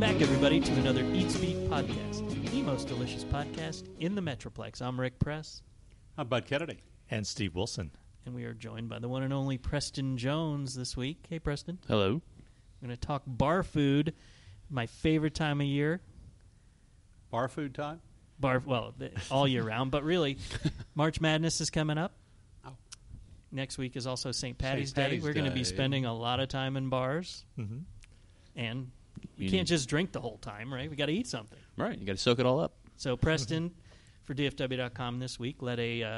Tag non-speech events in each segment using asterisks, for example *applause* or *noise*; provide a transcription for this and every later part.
back, everybody, to another Eat Speak podcast, the most delicious podcast in the Metroplex. I'm Rick Press, I'm Bud Kennedy. And Steve Wilson. and we are joined by the one and only Preston Jones this week. Hey, Preston. Hello. We're going to talk bar food, my favorite time of year. Bar food time? Bar, well, th- all year round, but really, *laughs* March Madness is coming up. Oh. Next week is also St. Patty's Day. Patty's We're going to be spending a lot of time in bars, Mm-hmm. and you You can't just drink the whole time, right? We got to eat something. Right, you got to soak it all up. So Preston for DFW.com this week led a uh,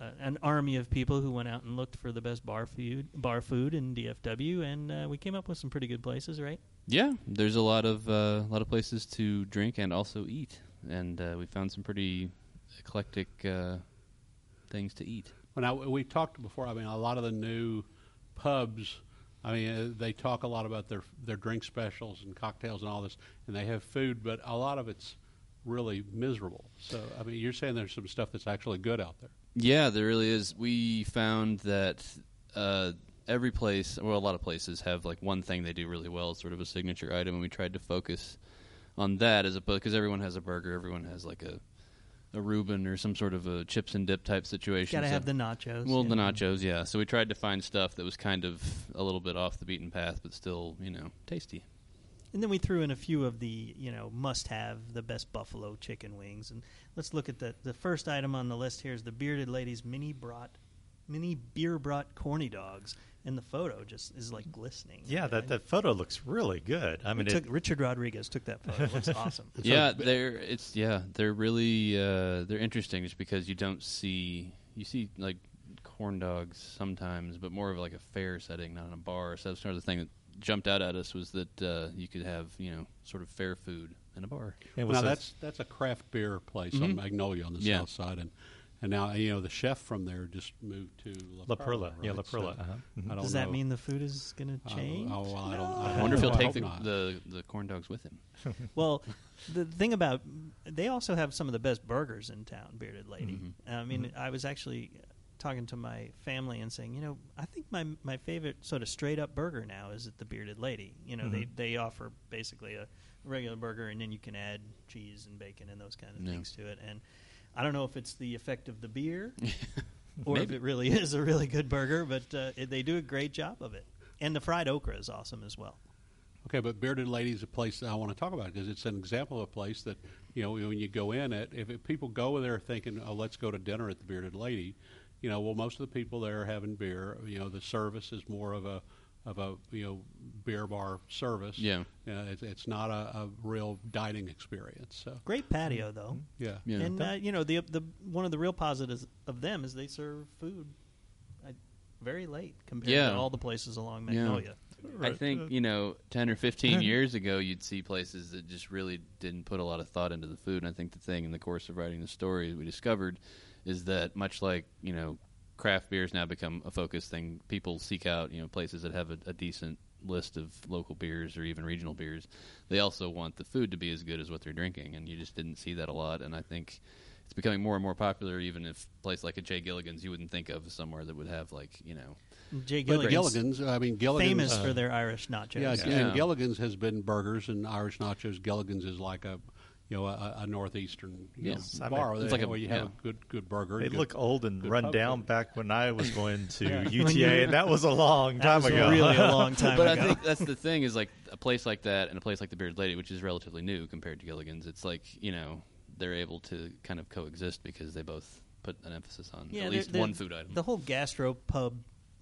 uh, an army of people who went out and looked for the best bar food bar food in DFW, and uh, we came up with some pretty good places, right? Yeah, there's a lot of uh, a lot of places to drink and also eat, and uh, we found some pretty eclectic uh, things to eat. Well, now we talked before. I mean, a lot of the new pubs. I mean, uh, they talk a lot about their their drink specials and cocktails and all this, and they have food, but a lot of it's really miserable. So, I mean, you're saying there's some stuff that's actually good out there. Yeah, there really is. We found that uh, every place, well, a lot of places have like one thing they do really well, sort of a signature item, and we tried to focus on that as opposed because everyone has a burger, everyone has like a a Reuben or some sort of a chips and dip type situation. Got to so- have the nachos. Well, the know. nachos, yeah. So we tried to find stuff that was kind of a little bit off the beaten path, but still, you know, tasty. and then we threw in a few of the you know must have the best buffalo chicken wings, and let's look at the the first item on the list here is the bearded ladies mini brought mini beer brought corny dogs, and the photo just is like glistening. Yeah, that, that photo looks really good. I mean, took, it, Richard Rodriguez took that photo. It looks *laughs* awesome. *laughs* yeah, they're it's yeah, they're really uh, they're interesting just because you don't see you see like corn dogs sometimes, but more of like a fair setting, not in a bar. So that's sort of the thing that jumped out at us was that uh, you could have you know sort of fair food in a bar. it was now that's that's a craft beer place on Mhm. Magnolia on the Yeah. south side, and and now you know the chef from there just moved to La La Perla. Yeah, right? La Perla. So uh-huh. Mhm. I don't Does that know. mean the food is going to don't- change? Oh, I don't. I don't wonder if he'll take the, the the corn dogs with him. *laughs* Well, the thing about they also have some of the best burgers in town, Bearded Lady. Mhm. I mean, I was actually talking to my family and saying, you know, I think my my favorite sort of straight up burger now is at the Bearded Lady. You know, they Mhm. they offer basically a regular burger and then you can add cheese and bacon and those kind of Yeah. things to it. And I don't know if it's the effect of the beer *laughs* or if it really *laughs* is a really good burger, but uh, it, they do a great job of it. And the fried okra is awesome as well. Okay, but Bearded Lady is a place that I want to talk about because it's an example of a place that you know when you go in it, if it, people go there thinking, "Oh, let's go to dinner at the Bearded Lady," you know, well, most of the people there are having beer. You know, the service is more of a of a you know beer bar service. Yeah. uh, it's, it's not a, a real dining experience. So Great patio though. yeah, Yeah. And uh, you know the the one of the real positives of them is they serve food uh, very late compared Yeah. to all the places along Yeah. Magnolia. I think you know, ten or fifteen *laughs* years ago, you'd see places that just really didn't put a lot of thought into the food. And I think the thing in the course of writing the story we discovered is that much like you know, craft beers now become a focus thing. People seek out you know places that have a, a decent list of local beers or even regional beers. They also want the food to be as good as what they're drinking, and you just didn't see that a lot. And I think it's becoming more and more popular. Even if a place like a J. Gilligan's, you wouldn't think of as somewhere that would have like you know. J. Gilligan's, Gilligan's, I mean, Gilligan's famous uh, for their Irish nachos. Yeah, Yeah. and Gilligan's has been burgers and Irish nachos. Gilligan's is like a, you know, a, a northeastern you Yes. know, I mean, it's like a- where you have yeah. a good good burger. They good- look old and run pub down food. back when I was going to *laughs* When UTA, and that was a long That time was ago. really a long *laughs* time ago. but ago. I think that's the thing is like a place like that and a place like the Bearded Lady, which is relatively new compared to Gilligan's. It's like you know they're able to kind of coexist because they both put an emphasis on yeah, at they're- least they're- one food item. The whole gastro pub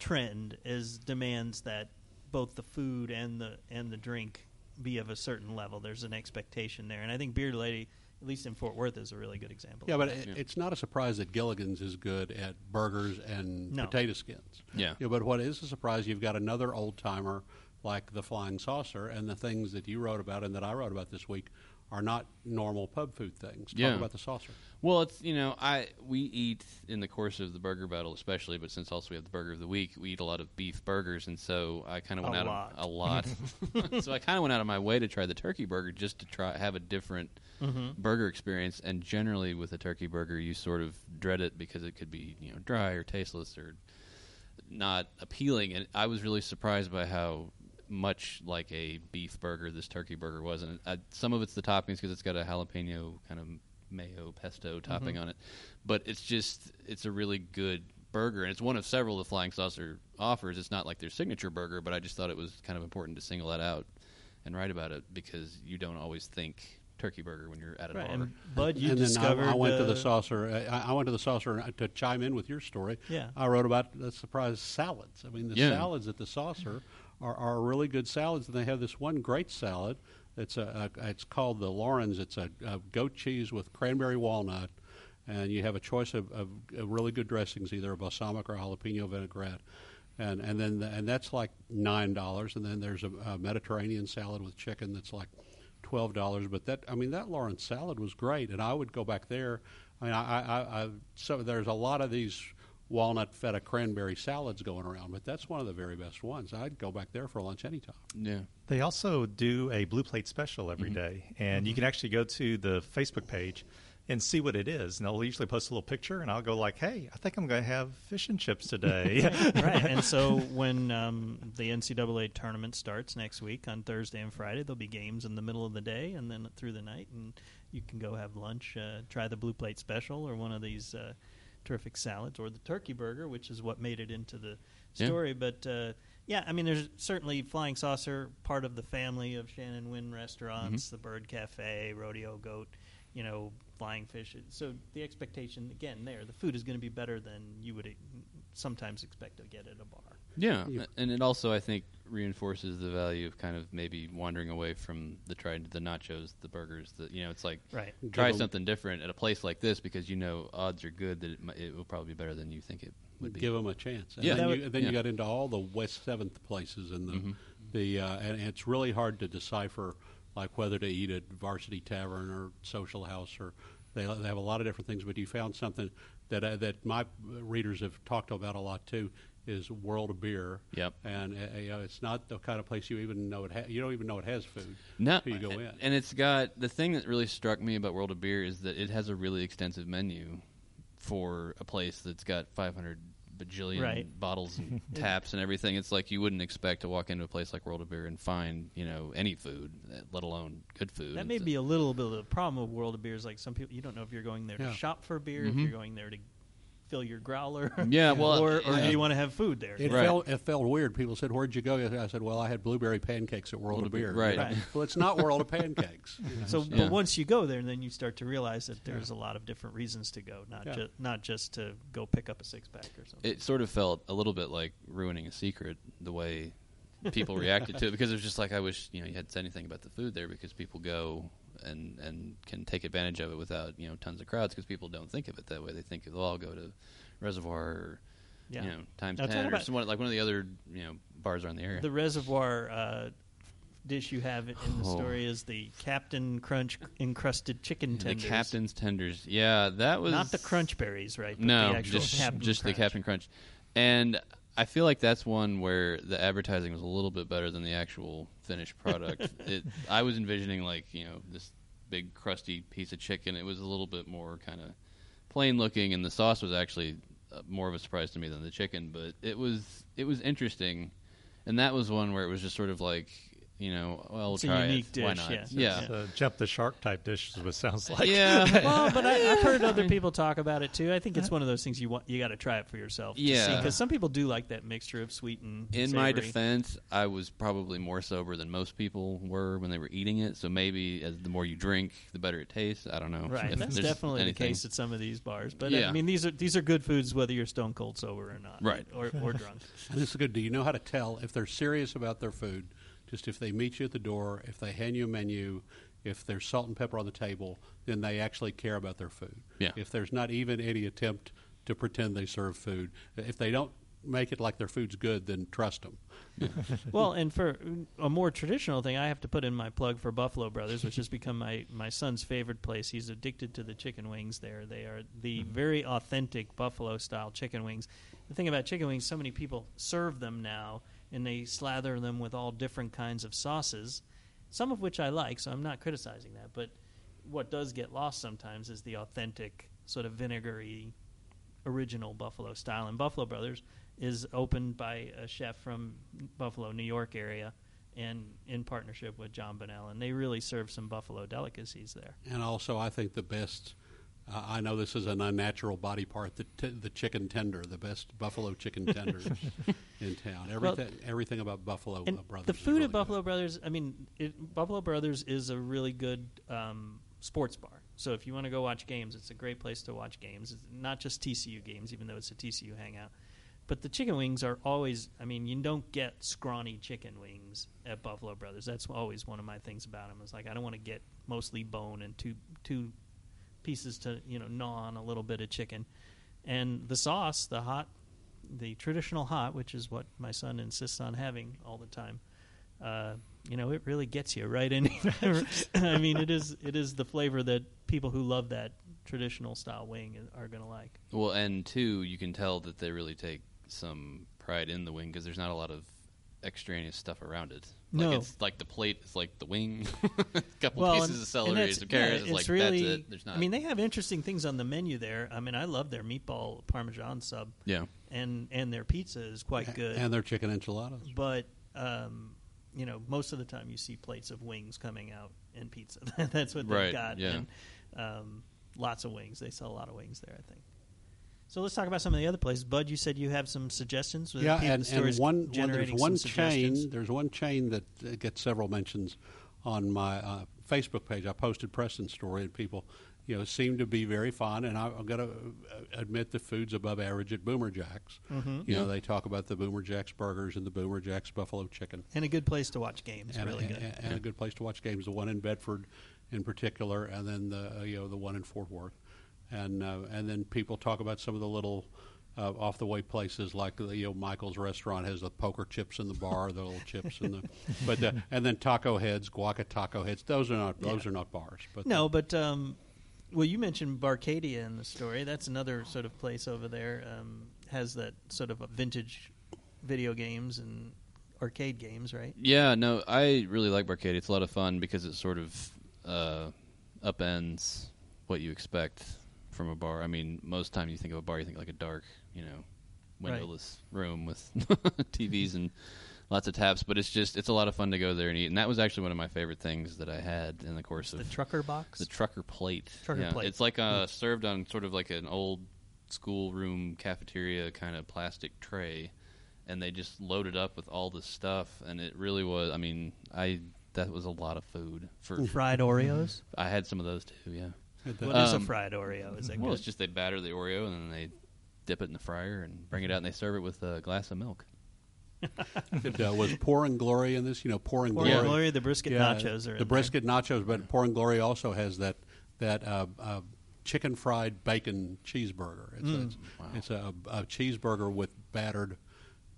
trend is demands that both the food and the and the drink be of a certain level. There's an expectation there, and I think Beard Lady, at least in Fort Worth, is a really good example. Yeah, but it, Yeah. it's not a surprise that Gilligan's is good at burgers and No. potato skins. yeah, Yeah, but what is a surprise? You've got another old timer like the Flying Saucer, and the things that you wrote about and that I wrote about this week are not normal pub food things. Talk Yeah. about the saucer. Well, it's you know I we eat in the course of the burger battle, especially, but since also we have the burger of the week, we eat a lot of beef burgers, and so I kind of went A out lot. of a lot. *laughs* so I kind of went out of my way to try the turkey burger just to try have a different Mhm. burger experience. And generally, with a turkey burger, you sort of dread it because it could be you know dry or tasteless or not appealing. And I was really surprised by how much like a beef burger. This turkey burger was, and uh, some of it's the toppings because it's got a jalapeno kind of mayo pesto topping on it. But it's just it's a really good burger, and it's one of several the Flying Saucer offers. It's not like their signature burger, but I just thought it was kind of important to single that out and write about it because you don't always think turkey burger when you're at a Right, bar. and *laughs* Bud, you and then discovered. I, I went to uh, the saucer. I, I went to the saucer to chime in with your story. Yeah. I wrote about the surprise salads. I mean, the Yeah. salads at the saucer are, are really good salads, and they have this one great salad. It's a, a it's called the Lawrence. It's a, a goat cheese with cranberry walnut, and you have a choice of, of, of really good dressings, either a balsamic or jalapeno vinaigrette. And and then the, and that's like nine dollars. And then there's a, a Mediterranean salad with chicken that's like twelve dollars. But that I mean that Lawrence salad was great, and I would go back there. I mean, I, I, I so there's a lot of these walnut feta cranberry salads going around, but that's one of the very best ones. I'd go back there for lunch anytime. yeah. They also do a blue plate special every day, and you can actually go to the Facebook page and see what it is. And they'll usually post a little picture, and I'll go like, "Hey, I think I'm going to have fish and chips today." *laughs* *laughs* right, and so when um, the NCAA tournament starts next week on Thursday and Friday, there'll be games in the middle of the day and then through the night, and you can go have lunch, uh, try the blue plate special or one of these uh, terrific salads, or the turkey burger, which is what made it into the Yeah. story. But uh, yeah, I mean, there's certainly Flying Saucer, part of the family of Shannon Wynn restaurants, the Bird Cafe, Rodeo Goat, you know, Flying Fish. So the expectation, again, there, the food is going to be better than you would e- sometimes expect to get at a bar. Yeah, Yeah. and it also I think reinforces the value of kind of maybe wandering away from the tried the nachos, the burgers. The you know, it's like Right. try Give 'em- something different at a place like this because you know odds are good that it, mi- it will probably be better than you think it would be. Give them a chance. And Yeah. then, you, would- then yeah. you got into all the West Seventh places and the Mhm. the uh, and it's really hard to decipher like whether to eat at Varsity Tavern or Social House or they, they have a lot of different things. But you found something that uh, that my readers have talked about a lot too is World of Beer. Yep. And uh, you know, it's not the kind of place you even know it. Ha- you don't even know it has food. No, you go in. and it's got the thing that really struck me about World of Beer is that it has a really extensive menu for a place that's got 500 bajillion Right. bottles and *laughs* taps and everything. It's like you wouldn't expect to walk into a place like World of Beer and find you know any food, let alone good food. That may It's a- be a little bit of the problem with World of Beer. Is like some people, you don't know if you're going there Yeah. to shop for beer, if Mhm. you're going there to fill your growler. *laughs* Yeah, well, or, or yeah. do you want to have food there? It Right. felt it felt weird. People said, "Where'd you go?" I said, "Well, I had blueberry pancakes at World, World of of Beer, Beer." right. Right. Well, it's not World of Pancakes. *laughs* you know. So, Yeah. but once you go there, then you start to realize that there's a lot of different reasons to go, not Yeah. just not just to go pick up a six pack or something. it sort of felt a little bit like ruining a secret the way people reacted to it because it was just like I wish you know you had said anything about the food there because people go and and can take advantage of it without you know tons of crowds because people don't think of it that way they think well I'll go to Reservoir or yeah. you know Times Now, Ten or someone like one of the other you know bars around the area. The reservoir uh, dish you have in the Oh. story is the Cap'n Crunch encrusted chicken tenders. The Captain's Tenders, yeah, that was not the Crunch Berries, right? but No, the actual just Captain just the Cap'n Crunch, and I feel like that's one where the advertising was a little bit better than the actual finished product. *laughs* it, I was envisioning like you know this big crusty piece of chicken. It was a little bit more kind of plain looking, and the sauce was actually uh, more of a surprise to me than the chicken. But it was it was interesting, and that was one where it was just sort of like you know, well, we'll It's a try unique it. Why dish, not? yeah. yeah. It's a jump the shark type dish is what it sounds like. yeah. *laughs* well, but I, I've heard other *laughs* people talk about it too. I think it's one of those things you want you got to try it for yourself. Yeah. because some people do like that mixture of sweet and In my defense, I was probably more sober than most people were when they were eating it. So maybe as the more you drink, the better it tastes. I don't know. Right, if that's definitely anything. the case at some of these bars. But Yeah. I mean, these are these are good foods whether you're stone cold sober or not, Right. Or or drunk. This is good. Do you know how to tell if they're serious about their food? Just if they meet you at the door, if they hand you a menu, if there's salt and pepper on the table, then they actually care about their food. Yeah. If there's not even any attempt to pretend they serve food, if they don't make it like their food's good, then trust them. *laughs* well, and for a more traditional thing, I have to put in my plug for Buffalo Brothers, which has become my, my son's favorite place. He's addicted to the chicken wings there. They are the mm-hmm. very authentic Buffalo style chicken wings. The thing about chicken wings, so many people serve them now, and they slather them with all different kinds of sauces, some of which I like, so I'm not criticizing that. But what does get lost sometimes is the authentic, sort of vinegary, original Buffalo style. And Buffalo Brothers is opened by a chef from Buffalo, New York area, and in partnership with Jon Bonnell, and they really serve some buffalo delicacies there. And also, I think the best. Uh, I know this is an unnatural body part. The t- the chicken tender, the best buffalo chicken tenders *laughs* in town. Everything everything about Buffalo And uh, Brothers. the food really at Buffalo good. Brothers, I mean, it, Buffalo Brothers is a really good um, sports bar. So if you want to go watch games, it's a great place to watch games. It's not just TCU games, even though it's a TCU hangout. But the chicken wings are always, I mean, you don't get scrawny chicken wings at Buffalo Brothers. That's always one of my things about them. It's like I don't want to get mostly bone and two two pieces to you know gnaw on a little bit of chicken. And the sauce, the hot, the traditional hot, which is what my son insists on having all the time. Uh, you know, it really gets you right in. *laughs* *laughs* I mean, it is it is the flavor that people who love that traditional style wing are going to like. Well, and two, you can tell that they really take some pride in the wing because there's not a lot of extraneous stuff around it. Like No. it's like the plate is like the wing, *laughs* a couple Well, pieces and- of and celery, that's- some carrots. yeah, it's it's like really, that's it. There's not. I mean, they have interesting things on the menu there. I mean, I love their meatball parmesan sub, yeah, and and their pizza is quite good. and their chicken enchiladas. but um, you know, most of the time you see plates of wings coming out in pizza. *laughs* That's what they've Right, got. yeah. And, um, lots of wings. They sell a lot of wings there, I think. So let's talk about some of the other places. Bud, you said you have some suggestions. Yeah, and, and one, one there's one chain. There's one chain that uh, gets several mentions on my uh, Facebook page. I posted Preston's story, and people, you know, seem to be very fond. And I, I'm going to admit the food's above average at Boomer Jacks. Mm-hmm. You know, they talk about the Boomer Jacks burgers and the Boomer Jacks buffalo chicken. and a good place to watch games. and, really and, good. and a good place to watch games. The one in Bedford, in particular, and then the uh, you know the one in Fort Worth, and uh, and then people talk about some of the little uh, off the way places like the, you know Michael's restaurant has the poker chips in the bar, the little chips in the, *laughs* but the, and then Taco Heads, Guaca Taco Heads. Those are not those Yeah. are not bars, but No, but um, well, you mentioned Barcadia in the story. That's another sort of place over there. Um, has that sort of a vintage video games and arcade games, right? yeah. No, I really like Barcade. It's a lot of fun because it sort of uh, upends what you expect from a bar. I mean, most time you think of a bar, you think like a dark, you know, Right. windowless room with *laughs* TVs and lots of taps. But it's just it's a lot of fun to go there and eat. And that was actually one of my favorite things that I had in the course of The trucker box. the trucker plate. Trucker yeah, plate. It's like uh, served on sort of like an old schoolroom cafeteria kind of plastic tray, and they just loaded up with all this stuff, and it really was. I mean, I that was a lot of food for. fried Oreos. I had some of those too. Yeah. The- What is a Um, fried Oreo? Is that Well, good? it's just they batter the Oreo and then they dip it in the fryer and bring it out and they serve it with a glass of milk. it uh, was pouring glory in this. You know, pouring Pouring glory. Glory, the brisket Yeah, nachos are in the there. brisket nachos, but Pouring Glory also has that that uh, uh, chicken fried bacon cheeseburger. It's, Mm. a, it's, it's a, a cheeseburger with battered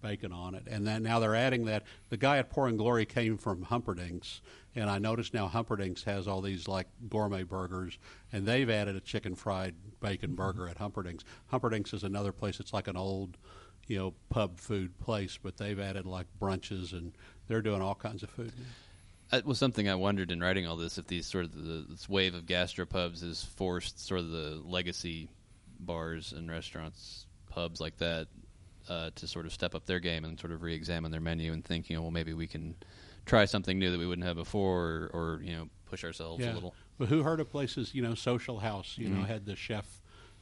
bacon on it, and then now they're adding that. The guy at Pouring Glory came from Humperdinck's, and I noticed now Humperdinck's has all these like gourmet burgers, and they've added a chicken fried bacon mm-hmm. burger at Humperdinck's. Humperdinck's is another place. It's like an old you know, pub food place, but they've added like brunches and they're doing all kinds of food. Uh, it was something I wondered in writing all this if these sort of the, this wave of gastropubs has forced sort of the legacy bars and restaurants, pubs like that, uh, to sort of step up their game and sort of re-examine their menu and think, you know, well, maybe we can try something new that we wouldn't have before, or, or you know, push ourselves a little. But who heard of places, you know, Social House, you know, Mhm. had the chef,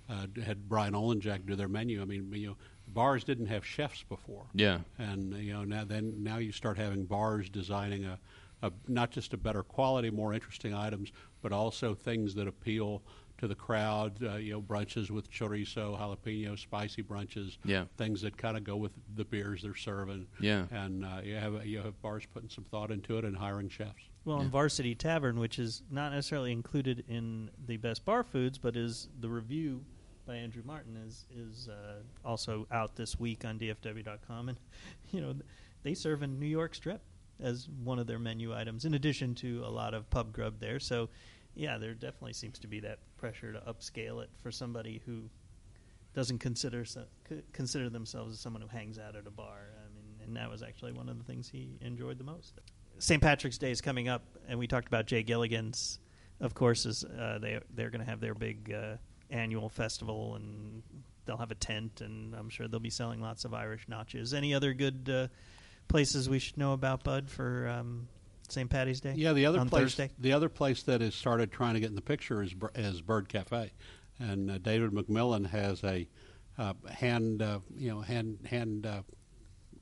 uh, had Brian Olenjack do their menu. I mean, you know, bars didn't have chefs before. Yeah, and you know now then now you start having bars designing a, a not just a better quality, more interesting items, but also things that appeal to the crowd. Uh, you know, brunches with chorizo, jalapeno, spicy brunches. Yeah. things that kind of go with the beers they're serving. Yeah. and uh, you have you have bars putting some thought into it and hiring chefs. Well, in Varsity Tavern, which is not necessarily included in the best bar foods, but is the review by Andrew Marton is is uh, also out this week on DFW.com, and *laughs* you know they serve a New York strip as one of their menu items, in addition to a lot of pub grub there. So, yeah, there definitely seems to be that pressure to upscale it for somebody who doesn't consider so- c- consider themselves as someone who hangs out at a bar. I mean, and that was actually one of the things he enjoyed the most. St. Patrick's Day is coming up, and we talked about J. Gilligan's. Of course, is uh, they they're going to have their big uh, annual festival, and they'll have a tent, and I'm sure they'll be selling lots of Irish notches. Any other good uh, places we should know about, Bud, for um, St. Patty's Day? Yeah, the other on place, Thursday. the other place that has started trying to get in the picture is is Bird Cafe, and uh, David McMillan has a uh, hand, uh, you know, hand hand uh,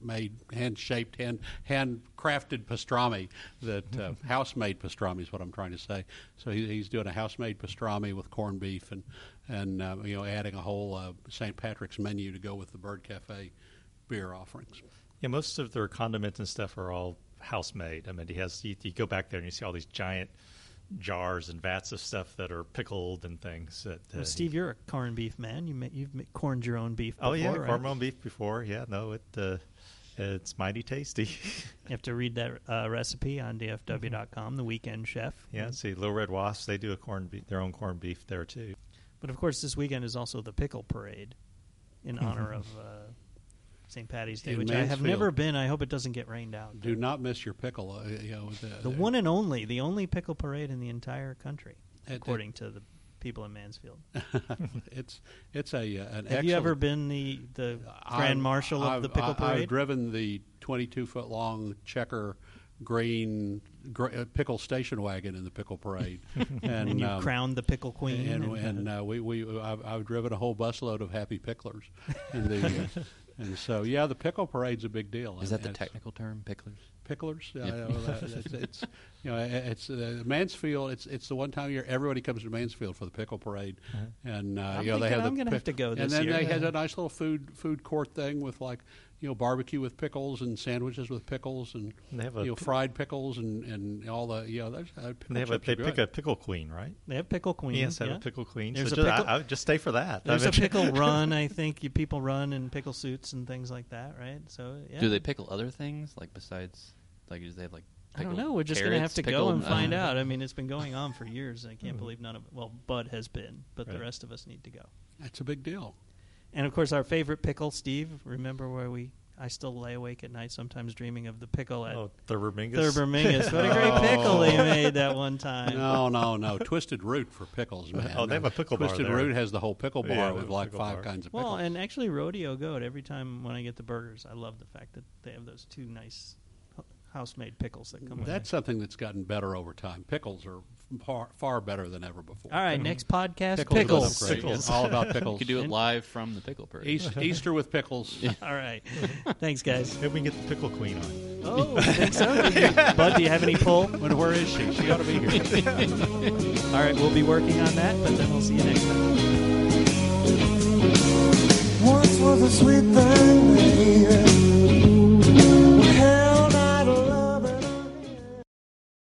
made, hand shaped, hand hand crafted pastrami that uh, *laughs* house made pastrami is what I'm trying to say. So he, he's doing a house made pastrami with corned beef and and uh, you know adding a whole uh, St. Patrick's menu to go with the Bird Cafe beer offerings. Yeah, most of their condiments and stuff are all house made. I mean, he has you, you go back there and you see all these giant jars and vats of stuff that are pickled and things. That, uh, Well, Steve, you're a corned beef man. You ma- you've ma- corned your own beef. oh yeah, before, right? corned my own beef before. Yeah, no, it uh, it's mighty tasty. You have to read that uh, recipe on dfw.com. The Weekend Chef. yeah, see, Little Red Wasps they do a corned beef, their own corned beef there too. But of course, this weekend is also the pickle parade in honor of uh, St. Patty's Day, In which I have Mansfield. never been. I hope it doesn't get rained out. Do not miss your pickle. Uh, you know, The one and only, the only pickle parade in the entire country, It- it- according to the people in Mansfield. *laughs* it's it's a uh, an Have you ever been the the grand marshal of the pickle parade? I've driven the 22 foot long checker green gr- uh, pickle station wagon in the pickle parade, *laughs* and, and you um, crowned the pickle queen. and, and- and uh, we we I've, I've driven a whole busload of happy picklers, in the, uh, *laughs* and so yeah, the pickle parade's a big deal. Is and that the technical term, picklers? picklers. Yeah, Yeah. I it's, it's *laughs* you know it's uh, Mansfield. It's it's the one time a year everybody comes to Mansfield for the pickle parade, and uh, I'm you know they thinking have the I'm gonna have to go And then year. they had a nice little food food court thing with like you know barbecue with pickles and sandwiches with pickles and And they have a you know pi- fried pickles and, and all the you know there's, uh, they have a, they pick good. a pickle queen, right? they have pickle queen. yes, have yeah. a pickle queen. There's so a just, pickle- I, I would just stay for that. I There's a pickle *laughs* run. I think you, people run in pickle suits and things like that, right? So yeah. Do they pickle other things like besides like do they have like? I don't know. We're just going to have carrots, to go and find uh, out. I *laughs* mean, it's been going on for years. I can't believe none of it. Well, Bud has been, but the rest of us need to go. That's a big deal. And of course, our favorite pickle, Steve. Remember where we? I still lay awake at night, sometimes dreaming of the pickle at Oh, Thurber Mingus. Thurber Mingus. What a great *laughs* Oh. pickle they made that one time. No, no, no. Twisted Root for pickles, man. Oh, they have a pickle bar Twisted there. Root has the whole pickle bar Yeah, with like five bar. kinds of pickles. Well, and actually, Rodeo Goat. Every time when I get the burgers, I love the fact that they have those two nice house-made pickles that come with That's something that's gotten better over time. Pickles are far, far better than ever before. it. All right, next podcast, Pickles, pickles. is great. Pickles. It's all about pickles. You pickles. could do it live from the pickle parade. East, *laughs* Easter with pickles. *laughs* All right, thanks, guys. Maybe we can get the pickle queen on. Oh, I think so. *laughs* Bud, do you have any pull? But where is she? She ought to be here. All right, we'll be working on that, but then we'll see you next time. Once was a sweet thing.